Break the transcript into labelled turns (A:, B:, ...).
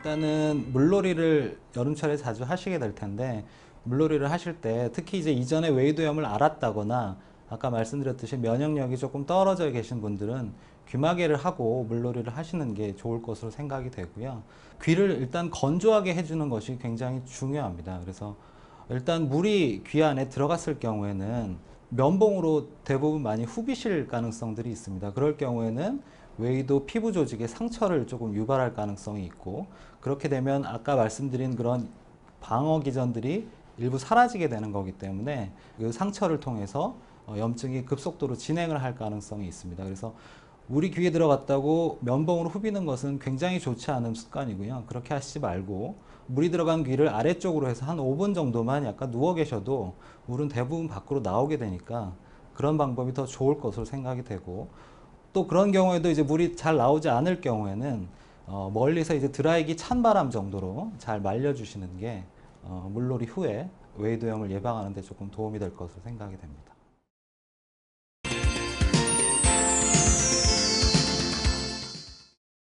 A: 일단은 물놀이를 여름철에 자주 하시게 될 텐데 물놀이를 하실 때 특히 이제 이전에 웨이도염을 알았다거나 아까 말씀드렸듯이 면역력이 조금 떨어져 계신 분들은 귀마개를 하고 물놀이를 하시는 게 좋을 것으로 생각이 되고요. 귀를 일단 건조하게 해주는 것이 굉장히 중요합니다. 그래서 일단 물이 귀 안에 들어갔을 경우에는 면봉으로 대부분 많이 후비실 가능성들이 있습니다. 그럴 경우에는 웨이도 피부 조직에 상처를 조금 유발할 가능성이 있고 그렇게 되면 아까 말씀드린 그런 방어 기전들이 일부 사라지게 되는 거기 때문에 그 상처를 통해서 어, 염증이 급속도로 진행을 할 가능성이 있습니다. 그래서 우리 귀에 들어갔다고 면봉으로 후비는 것은 굉장히 좋지 않은 습관이고요. 그렇게 하시지 말고 물이 들어간 귀를 아래쪽으로 해서 한 5분 정도만 약간 누워 계셔도 물은 대부분 밖으로 나오게 되니까 그런 방법이 더 좋을 것으로 생각이 되고 또 그런 경우에도 이제 물이 잘 나오지 않을 경우에는 어, 멀리서 이제 드라이기 찬바람 정도로 잘 말려주시는 게 어, 물놀이 후에 웨이도염을 예방하는 데 조금 도움이 될 것으로 생각이 됩니다.